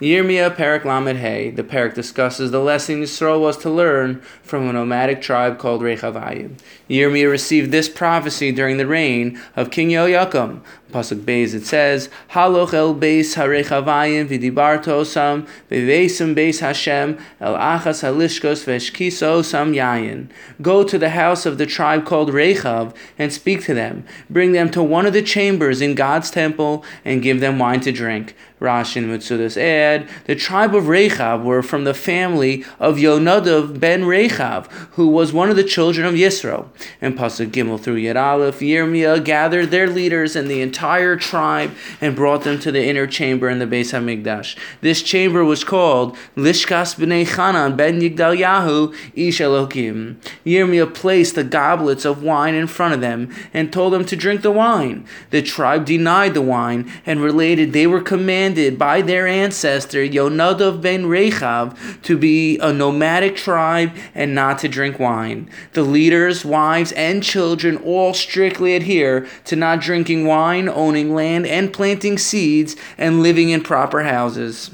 Yirmiyah Perek Lamed Hay, the Perek discusses the lesson Yisrael was to learn from a nomadic tribe called Rechavayim. Yirmiyah received this prophecy during the reign of King Yoakim. Pasuk Beis it says, Haloch el beis harechavayim v'dibarto osam v'veisim beis Hashem el achas halishkos v'eshkiso osam yayin. Go to the house of the tribe called Rechav and speak to them. Bring them to one of the chambers in God's temple and give them wine to drink. Rashi Mitzudas add, the tribe of Rechav were from the family of Yonadav ben Rechav, who was one of the children of Yisro. And Pasuk Gimel through Yud Aleph, Yirmiyah gathered their leaders and the entire tribe and brought them to the inner chamber in the Beis Hamikdash. This chamber was called Lishkas b'nei Chanan ben Yigdalyahu Ish Elohim. Yirmiyah placed the goblets of wine in front of them and told them to drink the wine. The tribe denied the wine and related they were commanded by their ancestor Yonadav ben Rechav to be a nomadic tribe and not to drink wine. The leaders, wives, and children all strictly adhere to not drinking wine, owning land, and planting seeds, and living in proper houses.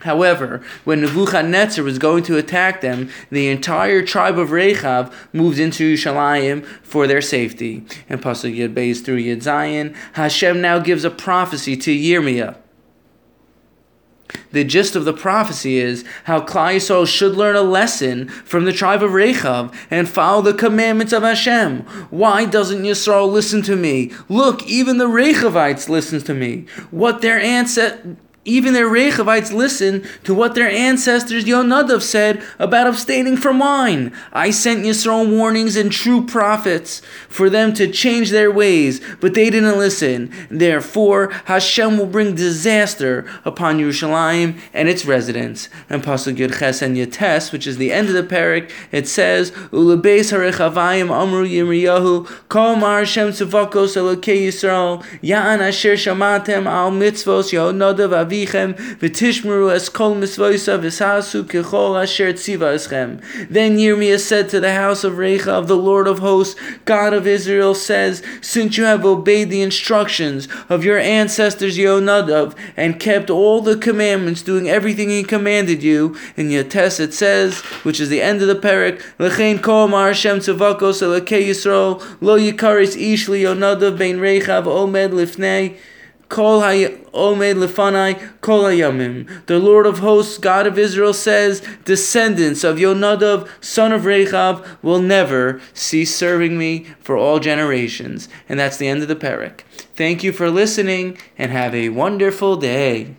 However, when Nebuchadnezzar was going to attack them, the entire tribe of Rechav moved into Yerushalayim for their safety. And Pasuk Yud Beis through Yud Zayin, Hashem now gives a prophecy to Yirmiyah. The gist of the prophecy is how Klal Yisrael should learn a lesson from the tribe of Rechav and follow the commandments of Hashem. Why doesn't Yisrael listen to me? Look, even the Rechavites listen to me. What their ancestors even their Rechavites listen to what their ancestors Yonadav said about abstaining from wine. I sent Yisrael warnings and true prophets for them to change their ways, but they didn't listen. Therefore, Hashem will bring disaster upon Yerushalayim and its residents. And Pasuk Yud Ches and Yates, which is the end of the perek, it says, Ulebeis harechavayim amru Yirmiyahu, Kol mar Hashem tzivakos elokei Yisrael, Ya'an asher shamatem al mitzvos Yonadav avichem v'tishmeru es kol misvoisa v'sasu kechol asher tziva eschem. Then Yirmiyah said to the house of Rechav, the Lord of hosts, God of Israel, says, Since you have obeyed the instructions of your ancestors Yonadav and kept all the commandments, doing everything he commanded you, in Yates it says, which is the end of the perek, Lechein kol mar Hashem tzavakos elakei Yisrael, lo yikaris ish li Yonadav ben Rechav omed lifnei, Kol Omed Lefanai Kol Hayamim. The Lord of hosts, God of Israel, says, Descendants of Yonadav, son of Rechav, will never cease serving me for all generations. And that's the end of the perek. Thank you for listening, and have a wonderful day.